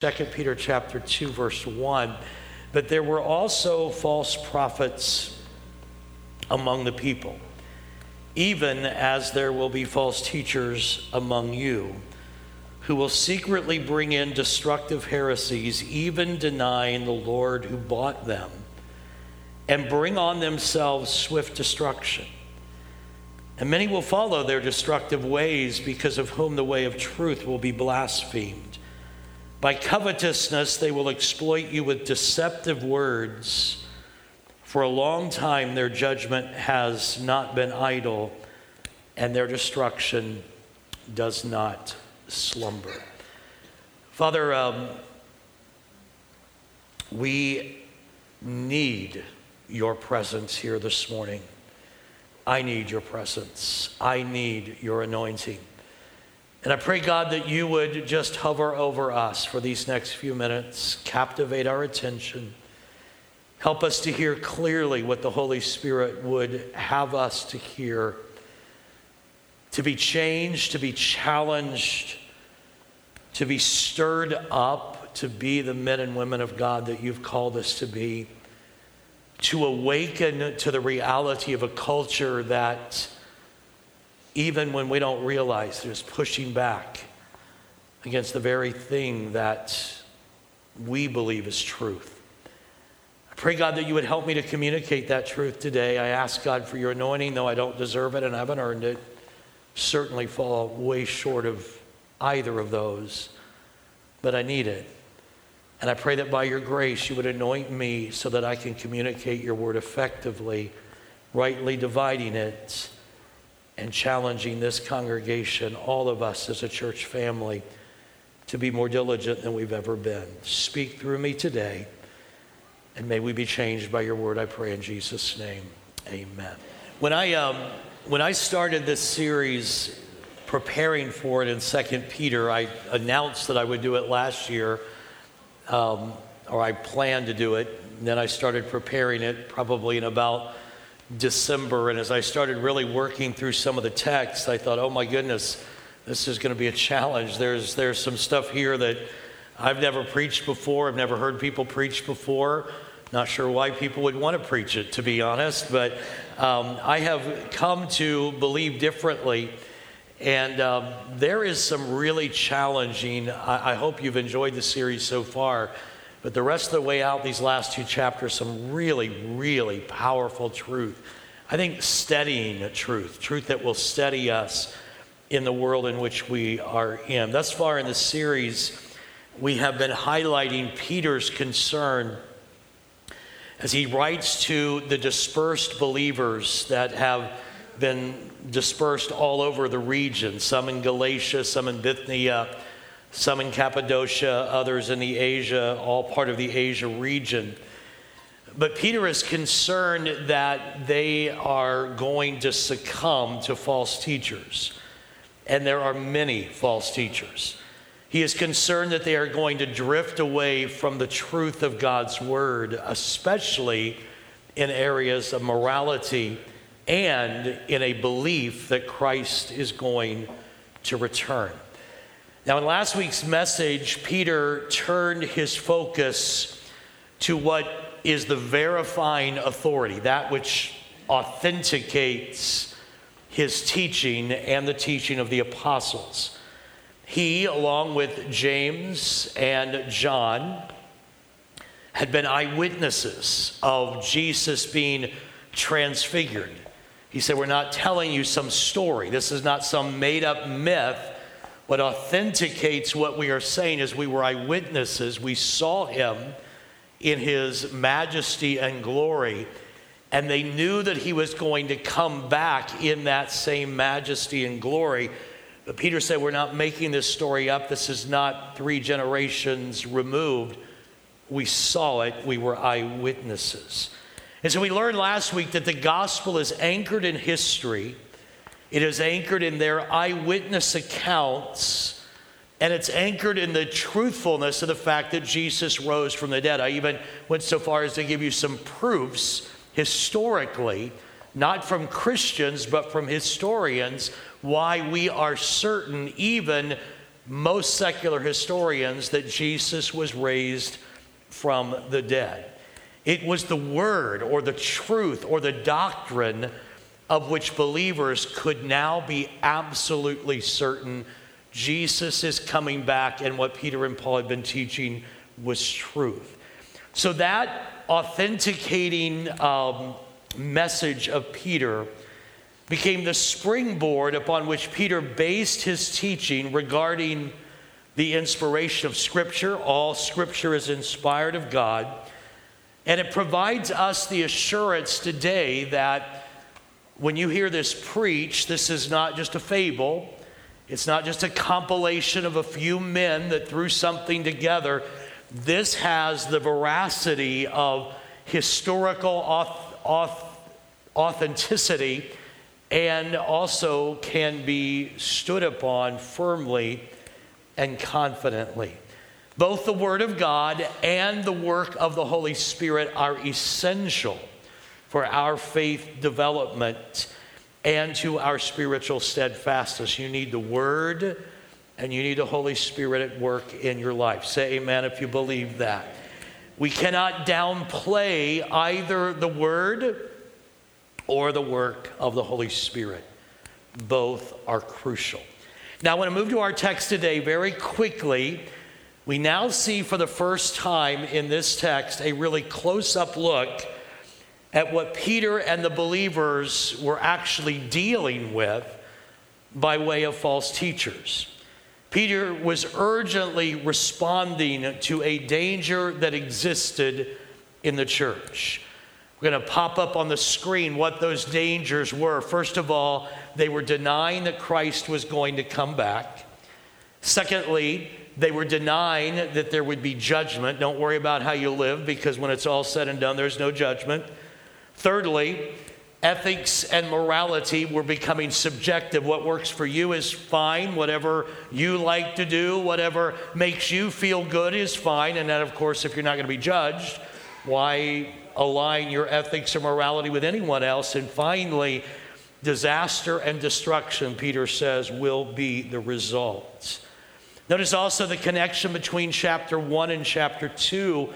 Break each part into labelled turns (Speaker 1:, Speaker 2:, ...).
Speaker 1: 2 Peter chapter 2 verse 1 but there were also false prophets among the people even as there will be false teachers among you who will secretly bring in destructive heresies even denying the Lord who bought them and bring on themselves swift destruction. And many will follow their destructive ways because of whom the way of truth will be blasphemed by covetousness, they will exploit you with deceptive words. For a long time, their judgment has not been idle, and their destruction does not slumber. Father, um, we need your presence here this morning. I need your presence. I need your anointing. And I pray, God, that you would just hover over us for these next few minutes, captivate our attention, help us to hear clearly what the Holy Spirit would have us to hear, to be changed, to be challenged, to be stirred up, to be the men and women of God that you've called us to be, to awaken to the reality of a culture that even when we don't realize there's pushing back against the very thing that we believe is truth. I pray, God, that you would help me to communicate that truth today. I ask, God, for your anointing, though I don't deserve it and I haven't earned it. Certainly fall way short of either of those, but I need it. And I pray that by your grace, you would anoint me so that I can communicate your word effectively, rightly dividing it and challenging this congregation, all of us as a church family, to be more diligent than we've ever been. Speak through me today, and may we be changed by your word, I pray in Jesus' name. Amen. When I, um, when I started this series, preparing for it in 2 Peter, I announced that I would do it last year, um, or I planned to do it. And then I started preparing it probably in about December, and as I started really working through some of the text, I thought, oh my goodness, this is going to be a challenge. There's, there's some stuff here that I've never preached before, I've never heard people preach before. Not sure why people would want to preach it, to be honest, but um, I have come to believe differently. And um, there is some really challenging, I, I hope you've enjoyed the series so far but the rest of the way out, these last two chapters, some really, really powerful truth. I think steadying truth, truth that will steady us in the world in which we are in. Thus far in the series, we have been highlighting Peter's concern as he writes to the dispersed believers that have been dispersed all over the region, some in Galatia, some in Bithynia some in Cappadocia, others in the Asia, all part of the Asia region. But Peter is concerned that they are going to succumb to false teachers. And there are many false teachers. He is concerned that they are going to drift away from the truth of God's word, especially in areas of morality and in a belief that Christ is going to return. Now, in last week's message, Peter turned his focus to what is the verifying authority, that which authenticates his teaching and the teaching of the apostles. He, along with James and John, had been eyewitnesses of Jesus being transfigured. He said, We're not telling you some story. This is not some made up myth what authenticates what we are saying is we were eyewitnesses. We saw him in his majesty and glory, and they knew that he was going to come back in that same majesty and glory. But Peter said, We're not making this story up. This is not three generations removed. We saw it, we were eyewitnesses. And so we learned last week that the gospel is anchored in history it is anchored in their eyewitness accounts, and it's anchored in the truthfulness of the fact that Jesus rose from the dead. I even went so far as to give you some proofs historically, not from Christians, but from historians, why we are certain, even most secular historians that Jesus was raised from the dead. It was the word or the truth or the doctrine of which believers could now be absolutely certain Jesus is coming back and what Peter and Paul had been teaching was truth. So that authenticating um, message of Peter became the springboard upon which Peter based his teaching regarding the inspiration of Scripture. All Scripture is inspired of God. And it provides us the assurance today that when you hear this preached, this is not just a fable, it's not just a compilation of a few men that threw something together. This has the veracity of historical authenticity and also can be stood upon firmly and confidently. Both the Word of God and the work of the Holy Spirit are essential for our faith development and to our spiritual steadfastness. You need the Word and you need the Holy Spirit at work in your life. Say amen if you believe that. We cannot downplay either the Word or the work of the Holy Spirit. Both are crucial. Now, I want to move to our text today very quickly. We now see for the first time in this text a really close up look at what Peter and the believers were actually dealing with by way of false teachers. Peter was urgently responding to a danger that existed in the church. We're going to pop up on the screen what those dangers were. First of all, they were denying that Christ was going to come back. Secondly, they were denying that there would be judgment. Don't worry about how you live because when it's all said and done, there's no judgment. Thirdly, ethics and morality were becoming subjective. What works for you is fine. Whatever you like to do, whatever makes you feel good is fine. And then, of course, if you're not going to be judged, why align your ethics or morality with anyone else. And finally, disaster and destruction, Peter says, will be the result. Notice also the connection between chapter 1 and chapter 2.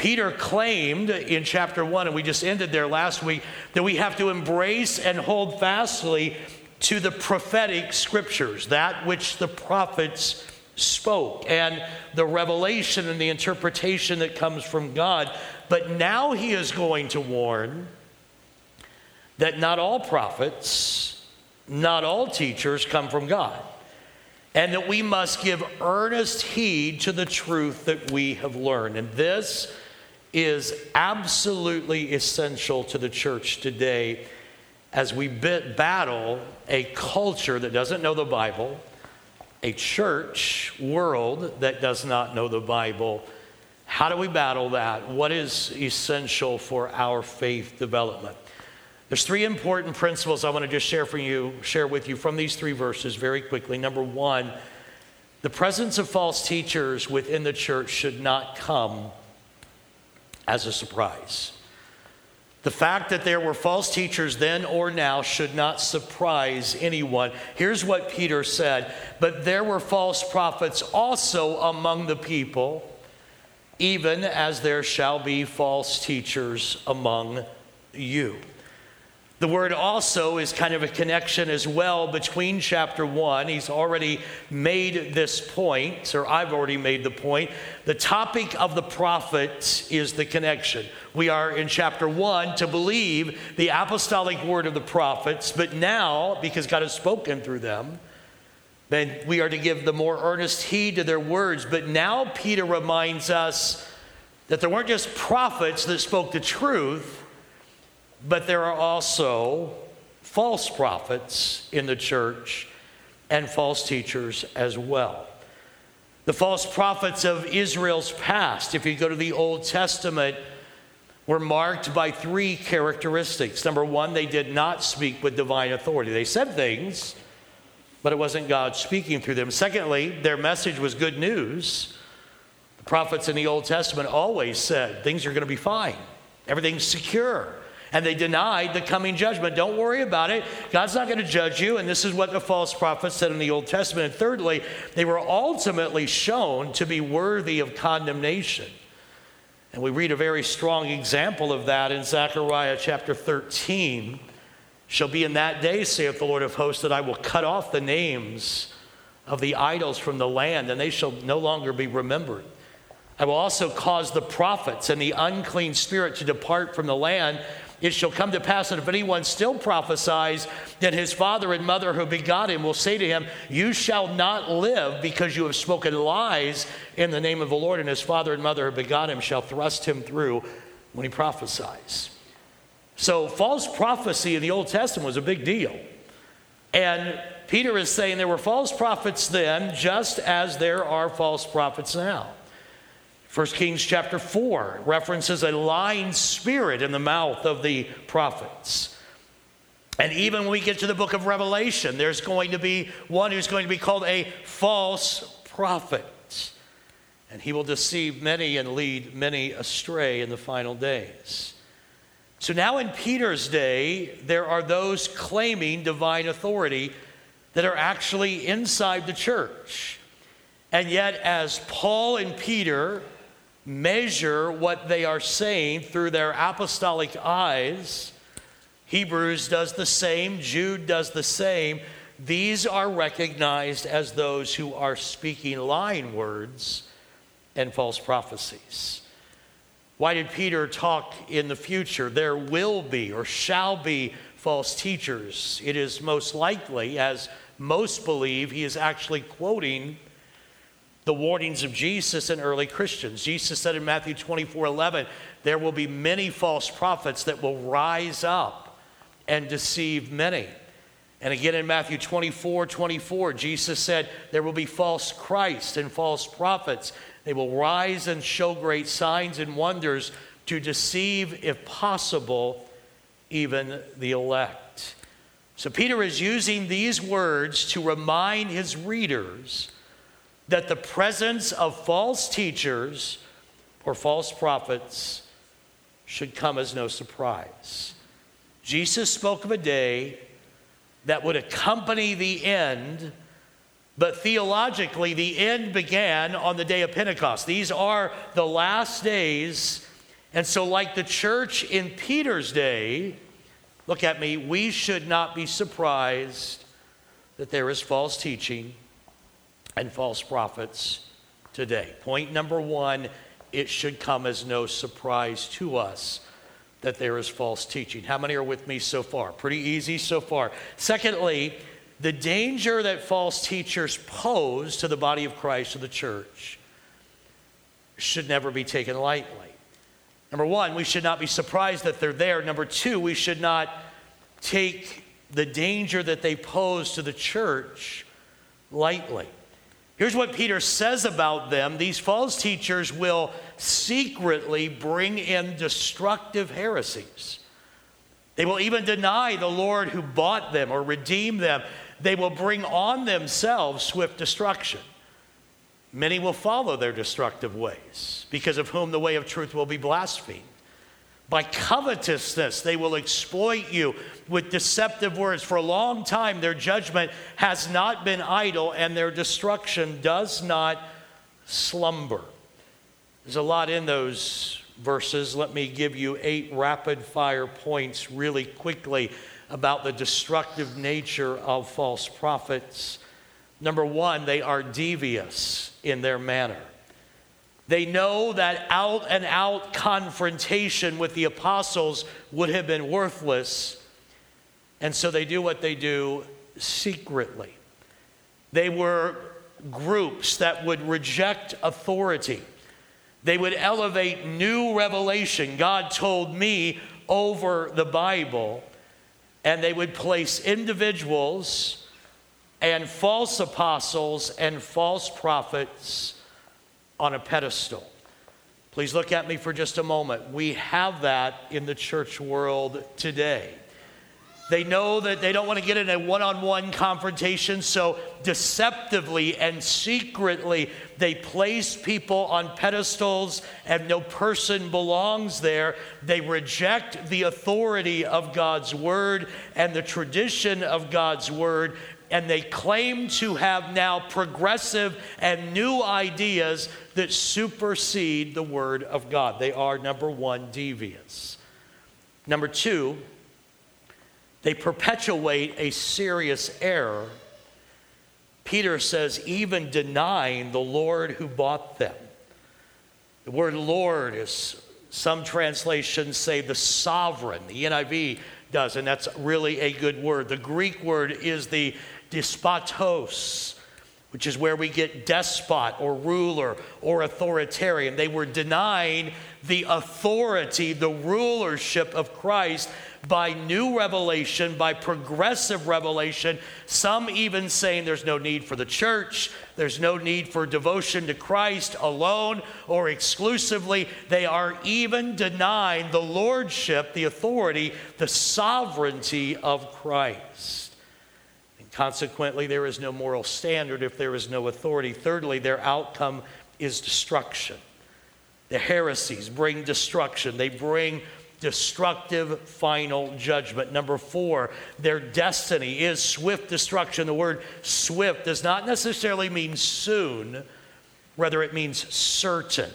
Speaker 1: Peter claimed in chapter 1, and we just ended there last week, that we have to embrace and hold fastly to the prophetic scriptures, that which the prophets spoke, and the revelation and the interpretation that comes from God. But now he is going to warn that not all prophets, not all teachers come from God, and that we must give earnest heed to the truth that we have learned. And this is absolutely essential to the church today as we battle a culture that doesn't know the Bible, a church world that does not know the Bible how do we battle that? What is essential for our faith development? There's three important principles I want to just share for you, share with you from these three verses very quickly. Number one, the presence of false teachers within the church should not come as a surprise. The fact that there were false teachers then or now should not surprise anyone. Here's what Peter said But there were false prophets also among the people even as there shall be false teachers among you. The word also is kind of a connection as well between chapter one. He's already made this point, or I've already made the point. The topic of the prophets is the connection. We are in chapter one to believe the apostolic word of the prophets, but now, because God has spoken through them, then we are to give the more earnest heed to their words. But now Peter reminds us that there weren't just prophets that spoke the truth, but there are also false prophets in the church and false teachers as well. The false prophets of Israel's past, if you go to the Old Testament, were marked by three characteristics. Number one, they did not speak with divine authority. They said things, but it wasn't God speaking through them. Secondly, their message was good news. The prophets in the Old Testament always said things are going to be fine, everything's secure. And they denied the coming judgment. Don't worry about it. God's not going to judge you. And this is what the false prophets said in the Old Testament. And thirdly, they were ultimately shown to be worthy of condemnation. And we read a very strong example of that in Zechariah chapter 13. Shall be in that day, saith the Lord of hosts, that I will cut off the names of the idols from the land, and they shall no longer be remembered. I will also cause the prophets and the unclean spirit to depart from the land, it shall come to pass that if anyone still prophesies, then his father and mother who begot him will say to him, You shall not live because you have spoken lies in the name of the Lord. And his father and mother who begot him shall thrust him through when he prophesies. So, false prophecy in the Old Testament was a big deal. And Peter is saying there were false prophets then, just as there are false prophets now. 1 Kings chapter 4 references a lying spirit in the mouth of the prophets. And even when we get to the book of Revelation, there's going to be one who's going to be called a false prophet. And he will deceive many and lead many astray in the final days. So now in Peter's day, there are those claiming divine authority that are actually inside the church. And yet, as Paul and Peter measure what they are saying through their apostolic eyes. Hebrews does the same, Jude does the same. These are recognized as those who are speaking lying words and false prophecies. Why did Peter talk in the future? There will be or shall be false teachers. It is most likely, as most believe, he is actually quoting the warnings of Jesus and early Christians. Jesus said in Matthew 24 11, there will be many false prophets that will rise up and deceive many. And again in Matthew 24 24, Jesus said, There will be false Christ and false prophets. They will rise and show great signs and wonders to deceive, if possible, even the elect. So Peter is using these words to remind his readers that the presence of false teachers or false prophets should come as no surprise. Jesus spoke of a day that would accompany the end, but theologically, the end began on the day of Pentecost. These are the last days. And so, like the church in Peter's day, look at me, we should not be surprised that there is false teaching and false prophets today. Point number one it should come as no surprise to us that there is false teaching. How many are with me so far? Pretty easy so far. Secondly, the danger that false teachers pose to the body of Christ, to the church, should never be taken lightly. Number one, we should not be surprised that they're there. Number two, we should not take the danger that they pose to the church lightly. Here's what Peter says about them these false teachers will secretly bring in destructive heresies. They will even deny the Lord who bought them or redeemed them. They will bring on themselves swift destruction. Many will follow their destructive ways, because of whom the way of truth will be blasphemed. By covetousness, they will exploit you with deceptive words. For a long time, their judgment has not been idle, and their destruction does not slumber. There's a lot in those verses. Let me give you eight rapid fire points really quickly about the destructive nature of false prophets. Number one, they are devious in their manner. They know that out and out confrontation with the apostles would have been worthless. And so they do what they do secretly. They were groups that would reject authority. They would elevate new revelation. God told me over the Bible. And they would place individuals and false apostles and false prophets on a pedestal. Please look at me for just a moment. We have that in the church world today. They know that they don't want to get in a one on one confrontation, so deceptively and secretly, they place people on pedestals and no person belongs there. They reject the authority of God's word and the tradition of God's word, and they claim to have now progressive and new ideas that supersede the word of God. They are, number one, devious. Number two, they perpetuate a serious error. Peter says, even denying the Lord who bought them. The word Lord is, some translations say the sovereign. The NIV does, and that's really a good word. The Greek word is the despotos, which is where we get despot or ruler or authoritarian. They were denying the authority, the rulership of Christ by new revelation, by progressive revelation, some even saying there's no need for the church, there's no need for devotion to Christ alone or exclusively. They are even denying the lordship, the authority, the sovereignty of Christ. Consequently, there is no moral standard if there is no authority. Thirdly, their outcome is destruction. The heresies bring destruction, they bring destructive final judgment. Number four, their destiny is swift destruction. The word swift does not necessarily mean soon, rather, it means certain.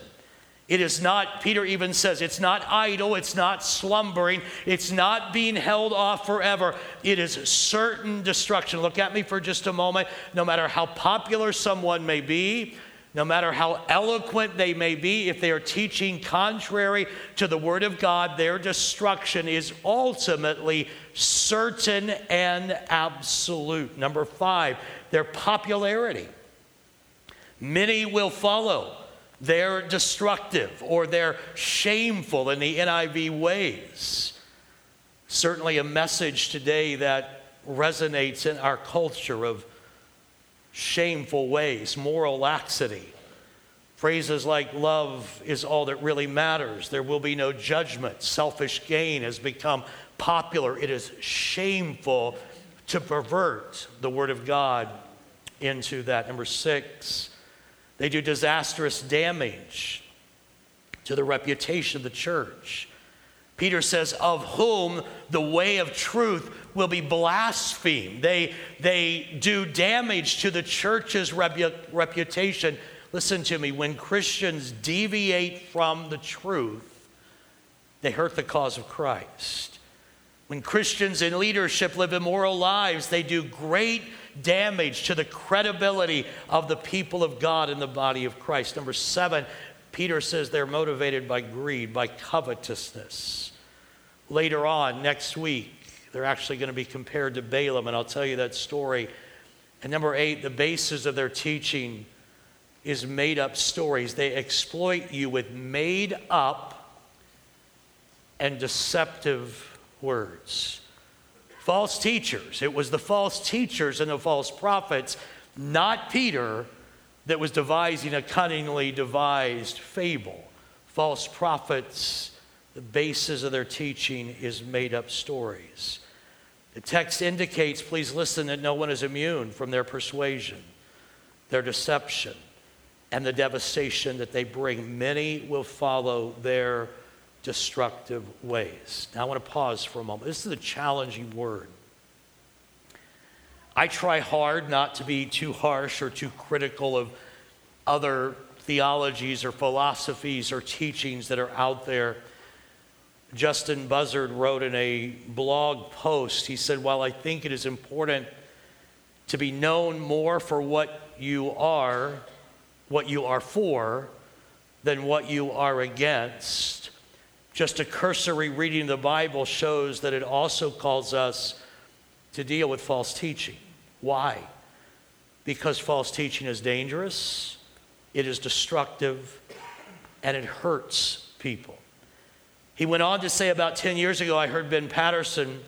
Speaker 1: It is not, Peter even says, it's not idle, it's not slumbering, it's not being held off forever. It is certain destruction. Look at me for just a moment. No matter how popular someone may be, no matter how eloquent they may be, if they are teaching contrary to the Word of God, their destruction is ultimately certain and absolute. Number five, their popularity. Many will follow. They're destructive or they're shameful in the NIV ways. Certainly, a message today that resonates in our culture of shameful ways, moral laxity. Phrases like love is all that really matters, there will be no judgment, selfish gain has become popular. It is shameful to pervert the Word of God into that. Number six, they do disastrous damage to the reputation of the church. Peter says, Of whom the way of truth will be blasphemed. They, they do damage to the church's repu- reputation. Listen to me, when Christians deviate from the truth, they hurt the cause of Christ. When Christians in leadership live immoral lives, they do great damage to the credibility of the people of God in the body of Christ. Number seven, Peter says they're motivated by greed, by covetousness. Later on, next week, they're actually going to be compared to Balaam, and I'll tell you that story. And number eight, the basis of their teaching is made up stories. They exploit you with made up and deceptive words. False teachers. It was the false teachers and the false prophets, not Peter, that was devising a cunningly devised fable. False prophets the basis of their teaching is made up stories. The text indicates, please listen, that no one is immune from their persuasion, their deception, and the devastation that they bring. Many will follow their destructive ways. Now, I want to pause for a moment. This is a challenging word. I try hard not to be too harsh or too critical of other theologies or philosophies or teachings that are out there. Justin Buzzard wrote in a blog post, he said, While I think it is important to be known more for what you are, what you are for, than what you are against, just a cursory reading of the Bible shows that it also calls us to deal with false teaching. Why? Because false teaching is dangerous, it is destructive, and it hurts people. He went on to say about 10 years ago, I heard Ben Patterson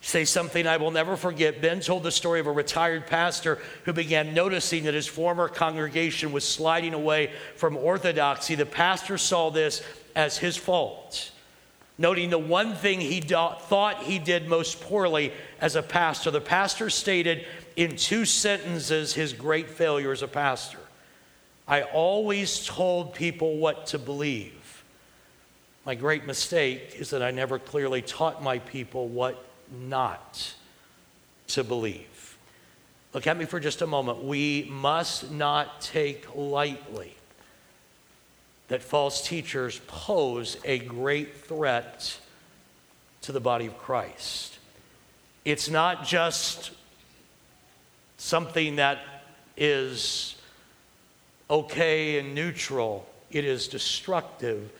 Speaker 1: say something I will never forget. Ben told the story of a retired pastor who began noticing that his former congregation was sliding away from orthodoxy. The pastor saw this as his fault. noting the one thing he thought he did most poorly as a pastor. The pastor stated in two sentences his great failure as a pastor. I always told people what to believe. My great mistake is that I never clearly taught my people what not to believe. Look at me for just a moment. We must not take lightly that false teachers pose a great threat to the body of Christ. It's not just something that is okay and neutral, it is destructive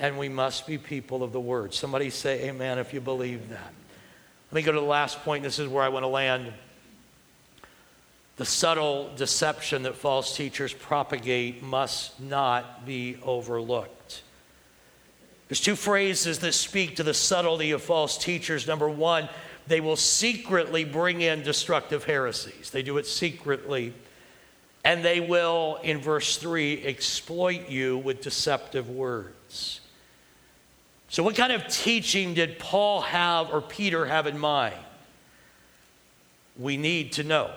Speaker 1: and we must be people of the word. Somebody say amen if you believe that. Let me go to the last point. This is where I want to land. The subtle deception that false teachers propagate must not be overlooked. There's two phrases that speak to the subtlety of false teachers. Number one, they will secretly bring in destructive heresies. They do it secretly. And they will, in verse 3, exploit you with deceptive words. So, what kind of teaching did Paul have or Peter have in mind? We need to know.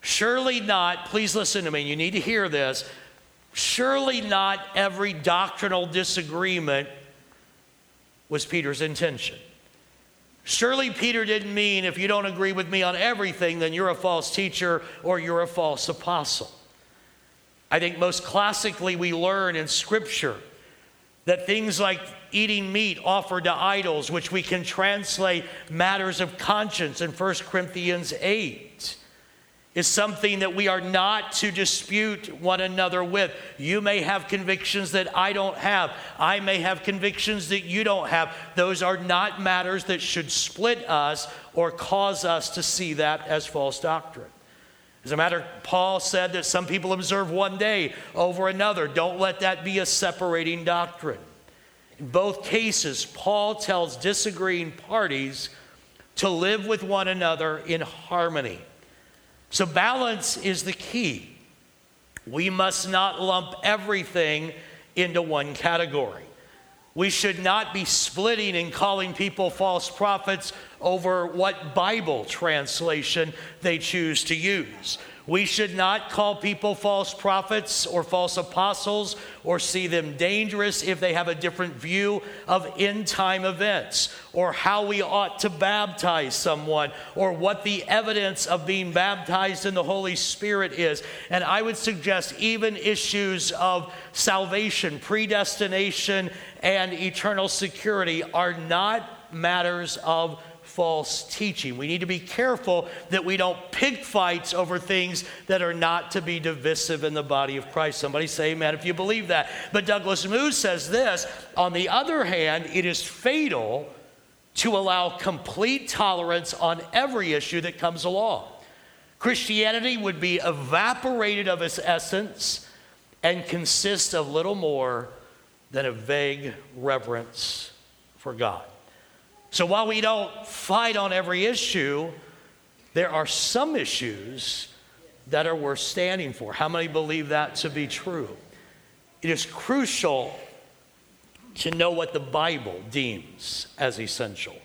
Speaker 1: Surely not, please listen to me, you need to hear this. Surely not every doctrinal disagreement was Peter's intention. Surely Peter didn't mean if you don't agree with me on everything, then you're a false teacher or you're a false apostle. I think most classically we learn in Scripture that things like eating meat offered to idols, which we can translate matters of conscience in 1 Corinthians 8, is something that we are not to dispute one another with. You may have convictions that I don't have. I may have convictions that you don't have. Those are not matters that should split us or cause us to see that as false doctrine. As a matter, Paul said that some people observe one day over another. Don't let that be a separating doctrine. In both cases, Paul tells disagreeing parties to live with one another in harmony. So, balance is the key. We must not lump everything into one category. We should not be splitting and calling people false prophets over what Bible translation they choose to use. We should not call people false prophets or false apostles or see them dangerous if they have a different view of end time events or how we ought to baptize someone or what the evidence of being baptized in the Holy Spirit is. And I would suggest even issues of salvation, predestination, and eternal security are not matters of false teaching. We need to be careful that we don't pick fights over things that are not to be divisive in the body of Christ. Somebody say amen if you believe that. But Douglas Moo says this on the other hand, it is fatal to allow complete tolerance on every issue that comes along. Christianity would be evaporated of its essence and consist of little more than a vague reverence for God. So while we don't fight on every issue, there are some issues that are worth standing for. How many believe that to be true? It is crucial to know what the Bible deems as essential.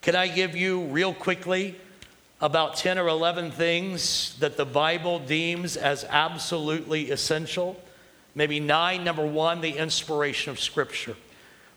Speaker 1: Can I give you, real quickly, about 10 or 11 things that the Bible deems as absolutely essential? Maybe nine. Number one, the inspiration of Scripture.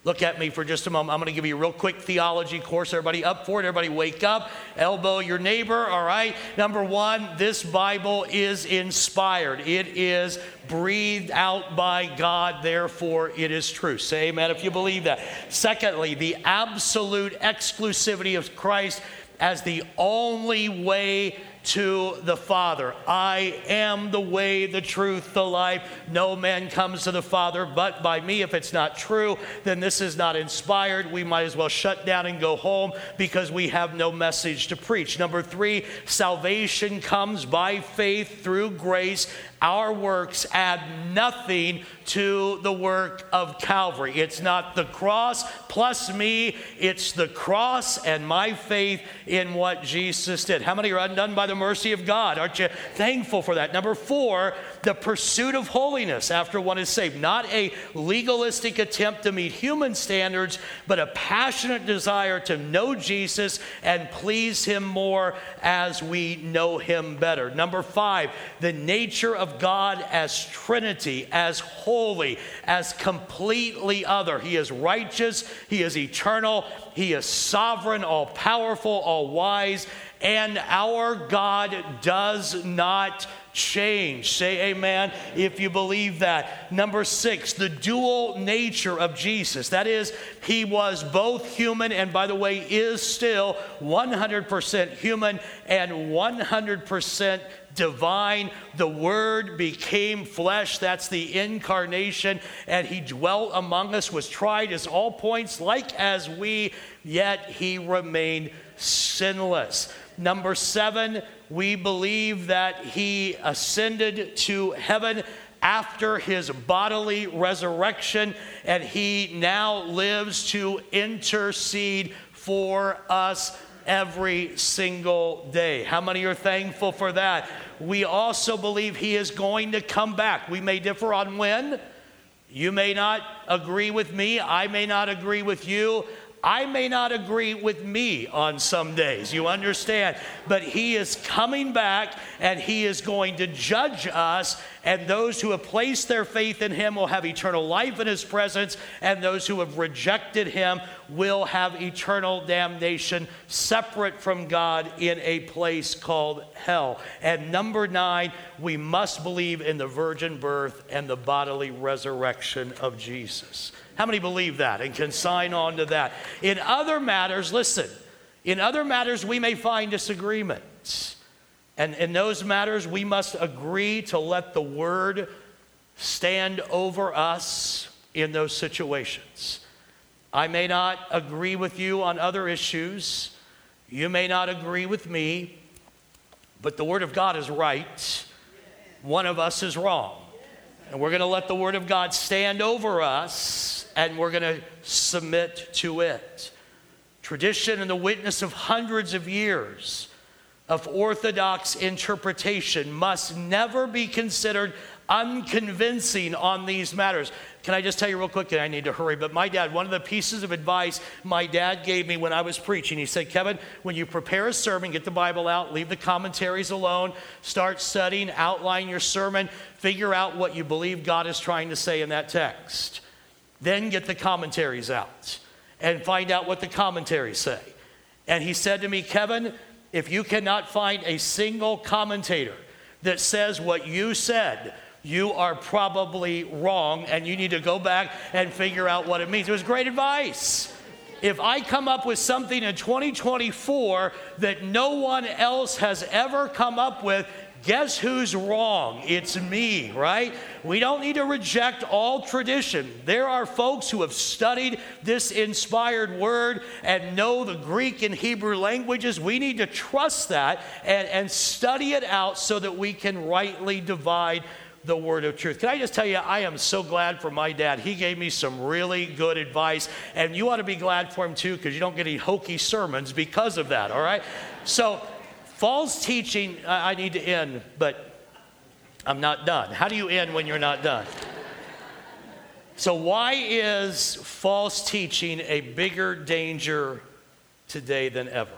Speaker 1: Look at me for just a moment. I'm going to give you a real quick theology course. Everybody up for it. Everybody wake up. Elbow your neighbor, all right? Number one, this Bible is inspired. It is breathed out by God, therefore it is true. Say amen if you believe that. Secondly, the absolute exclusivity of Christ as the only way to the Father. I am the way, the truth, the life. No man comes to the Father but by me. If it's not true, then this is not inspired. We might as well shut down and go home because we have no message to preach. Number three, salvation comes by faith through grace Our works add nothing to the work of Calvary. It's not the cross plus me, it's the cross and my faith in what Jesus did. How many are undone by the mercy of God? Aren't you thankful for that? Number four, the pursuit of holiness after one is saved. Not a legalistic attempt to meet human standards, but a passionate desire to know Jesus and please Him more as we know Him better. Number five, the nature of God as Trinity, as holy, as completely other. He is righteous, He is eternal, He is sovereign, all powerful, all wise, and our God does not change. Say amen if you believe that. Number six, the dual nature of Jesus. That is, he was both human and, by the way, is still 100% human and 100% divine. The Word became flesh. That's the incarnation. And He dwelt among us, was tried as all points, like as we, yet He remained sinless. Number seven, we believe that he ascended to heaven after his bodily resurrection, and he now lives to intercede for us every single day. How many are thankful for that? We also believe he is going to come back. We may differ on when. You may not agree with me. I may not agree with you. I may not agree with me on some days, you understand, but He is coming back and He is going to judge us, and those who have placed their faith in Him will have eternal life in His presence, and those who have rejected Him will have eternal damnation separate from God in a place called hell. And number nine, we must believe in the virgin birth and the bodily resurrection of Jesus. How many believe that and can sign on to that? In other matters, listen, in other matters, we may find disagreements. And in those matters, we must agree to let the word stand over us in those situations. I may not agree with you on other issues. You may not agree with me, but the Word of God is right. One of us is wrong. And we're going to let the Word of God stand over us and we're going to submit to it. Tradition and the witness of hundreds of years of orthodox interpretation must never be considered unconvincing on these matters. Can I just tell you real quick, and I need to hurry, but my dad, one of the pieces of advice my dad gave me when I was preaching, he said, Kevin, when you prepare a sermon, get the Bible out, leave the commentaries alone, start studying, outline your sermon, figure out what you believe God is trying to say in that text. Then get the commentaries out and find out what the commentaries say. And he said to me, Kevin, if you cannot find a single commentator that says what you said, you are probably wrong and you need to go back and figure out what it means. It was great advice. If I come up with something in 2024 that no one else has ever come up with, guess who's wrong? It's me, right? We don't need to reject all tradition. There are folks who have studied this inspired word and know the Greek and Hebrew languages. We need to trust that and, and study it out so that we can rightly divide the word of truth. Can I just tell you, I am so glad for my dad. He gave me some really good advice, and you ought to be glad for him too, because you don't get any hokey sermons because of that, all right? So, false teaching, I, I need to end, but I'm not done. How do you end when you're not done? So, why is false teaching a bigger danger today than ever?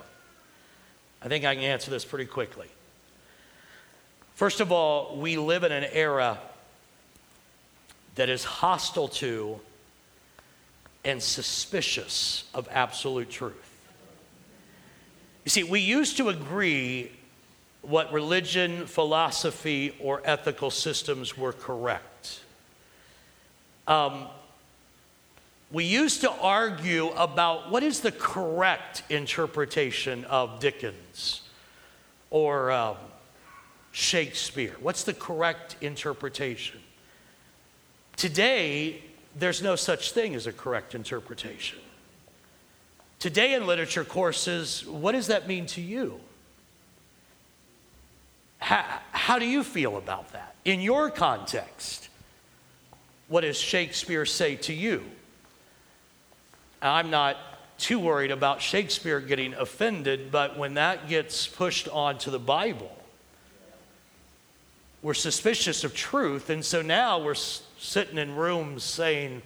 Speaker 1: I think I can answer this pretty quickly. First of all, we live in an era that is hostile to and suspicious of absolute truth. You see, we used to agree what religion, philosophy, or ethical systems were correct. Um, we used to argue about what is the correct interpretation of Dickens or um, Shakespeare? What's the correct interpretation? Today, there's no such thing as a correct interpretation. Today, in literature courses, what does that mean to you? How, how do you feel about that? In your context, what does Shakespeare say to you? I'm not too worried about Shakespeare getting offended, but when that gets pushed onto the Bible, we're suspicious of truth. And so now we're sitting in rooms saying,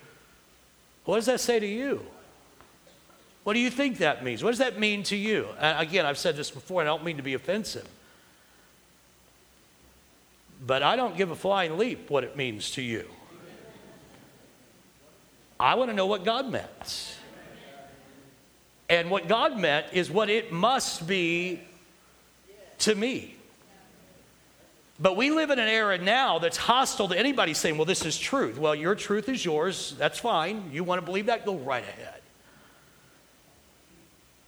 Speaker 1: What does that say to you? What do you think that means? What does that mean to you? again, I've said this before, and I don't mean to be offensive. But I don't give a flying leap what it means to you. I want to know what God meant. And what God meant is what it must be to me. But we live in an era now that's hostile to anybody saying, well, this is truth. Well, your truth is yours. That's fine. You want to believe that? Go right ahead.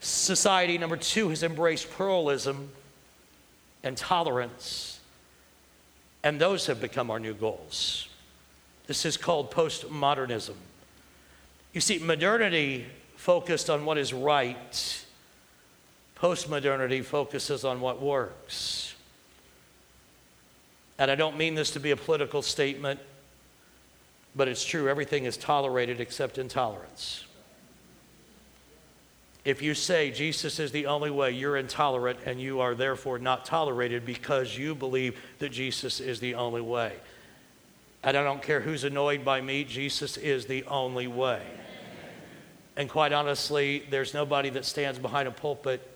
Speaker 1: Society, number two, has embraced pluralism and tolerance, and those have become our new goals. This is called postmodernism. You see, modernity focused on what is right, postmodernity focuses on what works. And I don't mean this to be a political statement, but it's true. Everything is tolerated except intolerance. If you say Jesus is the only way, you're intolerant and you are therefore not tolerated because you believe that Jesus is the only way. And I don't care who's annoyed by me, Jesus is the only way. And quite honestly, there's nobody that stands behind a pulpit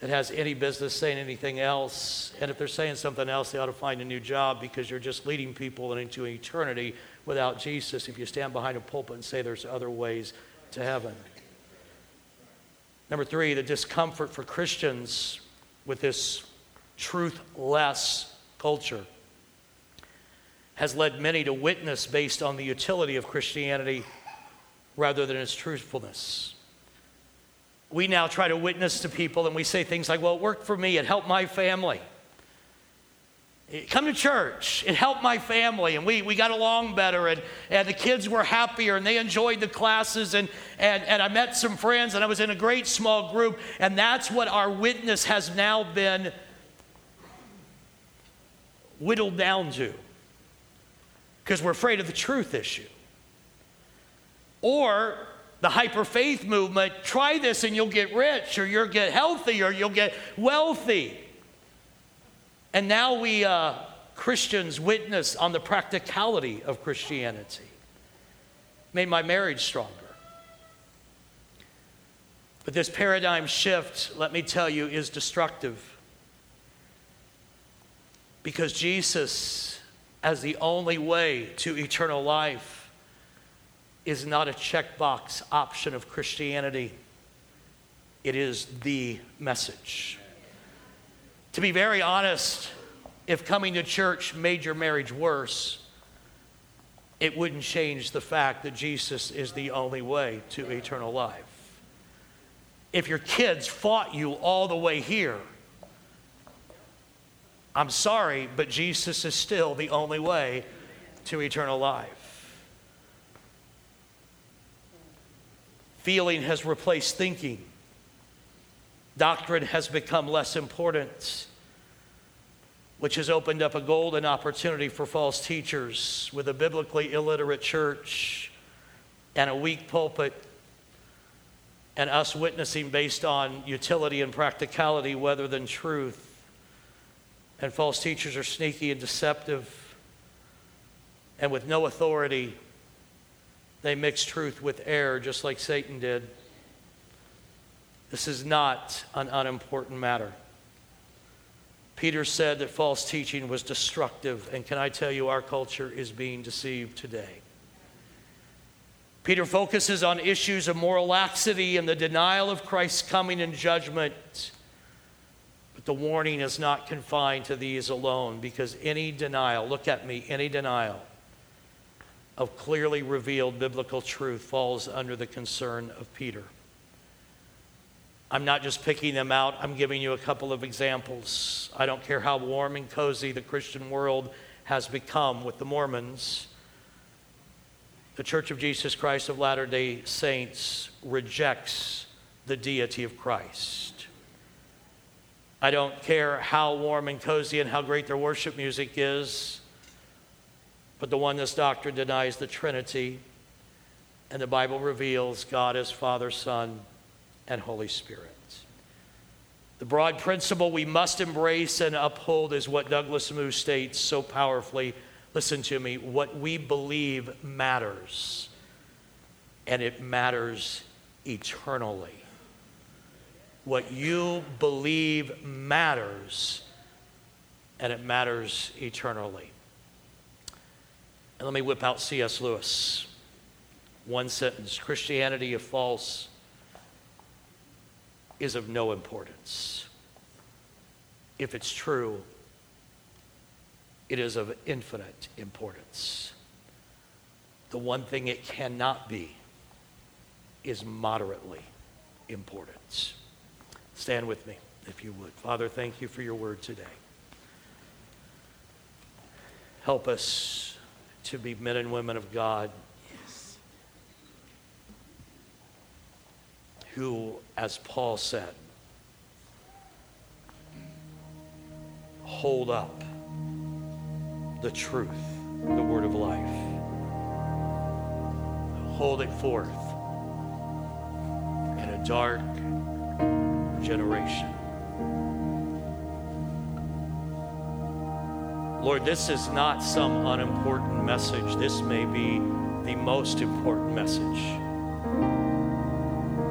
Speaker 1: that has any business saying anything else. And if they're saying something else, they ought to find a new job because you're just leading people into eternity without Jesus if you stand behind a pulpit and say there's other ways to heaven. Number three, the discomfort for Christians with this truthless culture has led many to witness based on the utility of Christianity rather than its truthfulness. We now try to witness to people and we say things like, well, it worked for me, it helped my family. Come to church. It helped my family, and we, we got along better, and, and the kids were happier, and they enjoyed the classes, and, and, and I met some friends, and I was in a great small group, and that's what our witness has now been whittled down to because we're afraid of the truth issue. Or the hyper faith movement try this and you'll get rich, or you'll get healthy, or you'll get wealthy. And now we uh, Christians witness on the practicality of Christianity. Made my marriage stronger. But this paradigm shift, let me tell you, is destructive. Because Jesus, as the only way to eternal life, is not a checkbox option of Christianity. It is the message. To be very honest, if coming to church made your marriage worse, it wouldn't change the fact that Jesus is the only way to eternal life. If your kids fought you all the way here, I'm sorry, but Jesus is still the only way to eternal life. Feeling has replaced thinking. Doctrine has become less important, which has opened up a golden opportunity for false teachers with a biblically illiterate church and a weak pulpit and us witnessing based on utility and practicality rather than truth. And false teachers are sneaky and deceptive. And with no authority, they mix truth with error, just like Satan did. This is not an unimportant matter. Peter said that false teaching was destructive, and can I tell you, our culture is being deceived today. Peter focuses on issues of moral laxity and the denial of Christ's coming and judgment. But the warning is not confined to these alone, because any denial, look at me, any denial of clearly revealed biblical truth falls under the concern of Peter. I'm not just picking them out, I'm giving you a couple of examples. I don't care how warm and cozy the Christian world has become with the Mormons. The Church of Jesus Christ of Latter day Saints rejects the deity of Christ. I don't care how warm and cozy and how great their worship music is, but the oneness doctrine denies the Trinity, and the Bible reveals God as Father, Son, and Holy Spirit. The broad principle we must embrace and uphold is what Douglas Moo states so powerfully. Listen to me. What we believe matters, and it matters eternally. What you believe matters, and it matters eternally. And let me whip out C.S. Lewis. One sentence Christianity, if false, is of no importance. If it's true, it is of infinite importance. The one thing it cannot be is moderately important. Stand with me, if you would. Father, thank you for your word today. Help us to be men and women of God who, as Paul said, hold up the truth, the word of life. Hold it forth in a dark generation. Lord, this is not some unimportant message. This may be the most important message.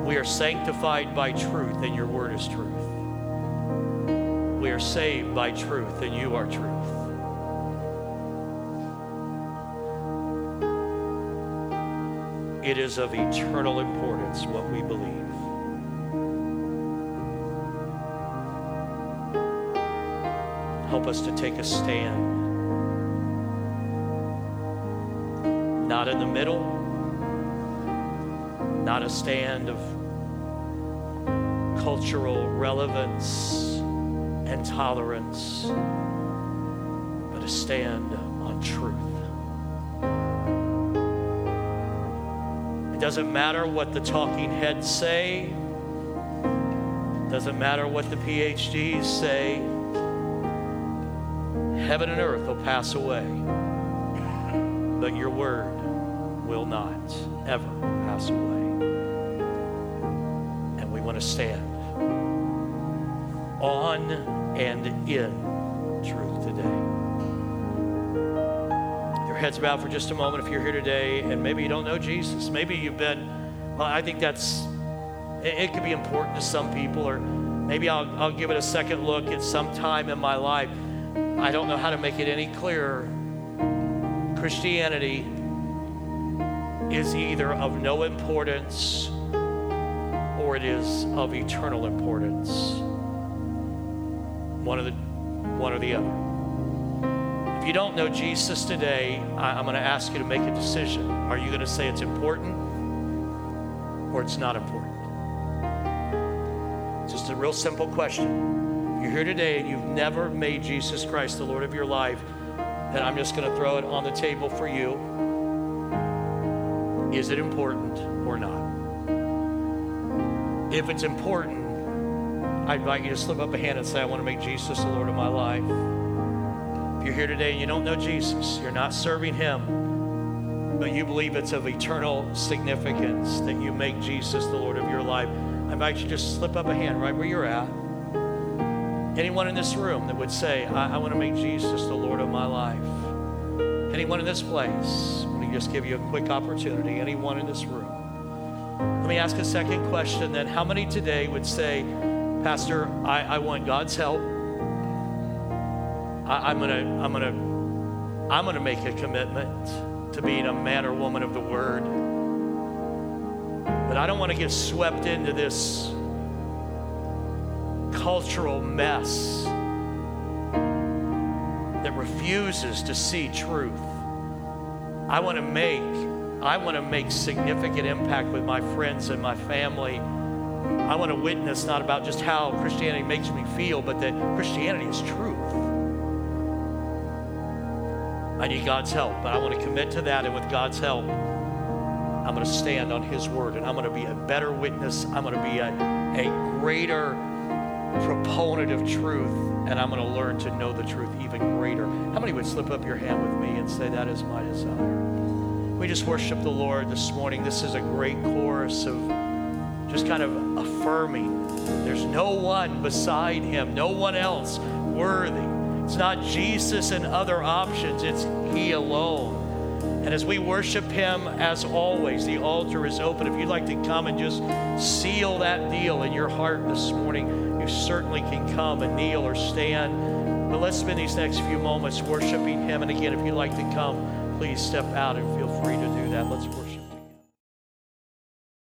Speaker 1: We are sanctified by truth, and your word is truth. We are saved by truth, and you are truth. It is of eternal importance what we believe. Help us to take a stand. Not in the middle, not a stand of cultural relevance and tolerance, but a stand on truth. It doesn't matter what the talking heads say, it doesn't matter what the PhDs say. Heaven and earth will pass away, but your word will not ever pass away. To stand on and in truth today. Your heads bowed for just a moment if you're here today and maybe you don't know Jesus. Maybe you've been, well, I think that's, it, it could be important to some people, or maybe I'll, I'll give it a second look at some time in my life. I don't know how to make it any clearer. Christianity is either of no importance or it is of eternal importance one, of the, one or the other. If you don't know Jesus today, I, I'm going to ask you to make a decision. Are you going to say it's important or it's not important? It's Just a real simple question. If you're here today and you've never made Jesus Christ the Lord of your life, then I'm just going to throw it on the table for you. Is it important or not? If it's important, I invite you to slip up a hand and say, I want to make Jesus the Lord of my life. If you're here today and you don't know Jesus, you're not serving Him, but you believe it's of eternal significance that you make Jesus the Lord of your life, I invite you to just slip up a hand right where you're at. Anyone in this room that would say, I, I want to make Jesus the Lord of my life. Anyone in this place? Let me just give you a quick opportunity. Anyone in this room? Let me ask a second question then. How many today would say, Pastor, I, I want God's help. I, I'm gonna, I'm gonna, I'm gonna make a commitment to being a man or woman of the Word. But I don't want to get swept into this cultural mess that refuses to see truth. I want to make I want to make significant impact with my friends and my family I want to witness not about just how Christianity makes me feel, but that Christianity is truth. I need God's help, but I want to commit to that, and with God's help, I'm going to stand on His word, and I'm going to be a better witness. I'm going to be a, a greater proponent of truth, and I'm going to learn to know the truth even greater. How many would slip up your hand with me and say, That is my desire? We just worship the Lord this morning. This is a great chorus of just kind of affirming there's no one beside him, no one else worthy. It's not Jesus and other options, it's He alone. And as we worship Him, as always, the altar is open. If you'd like to come and just seal that deal in your heart this morning, you certainly can come and kneel or stand. But let's spend these next few moments worshiping Him. And again, if you'd like to come, please step out and feel free to do that. Let's worship.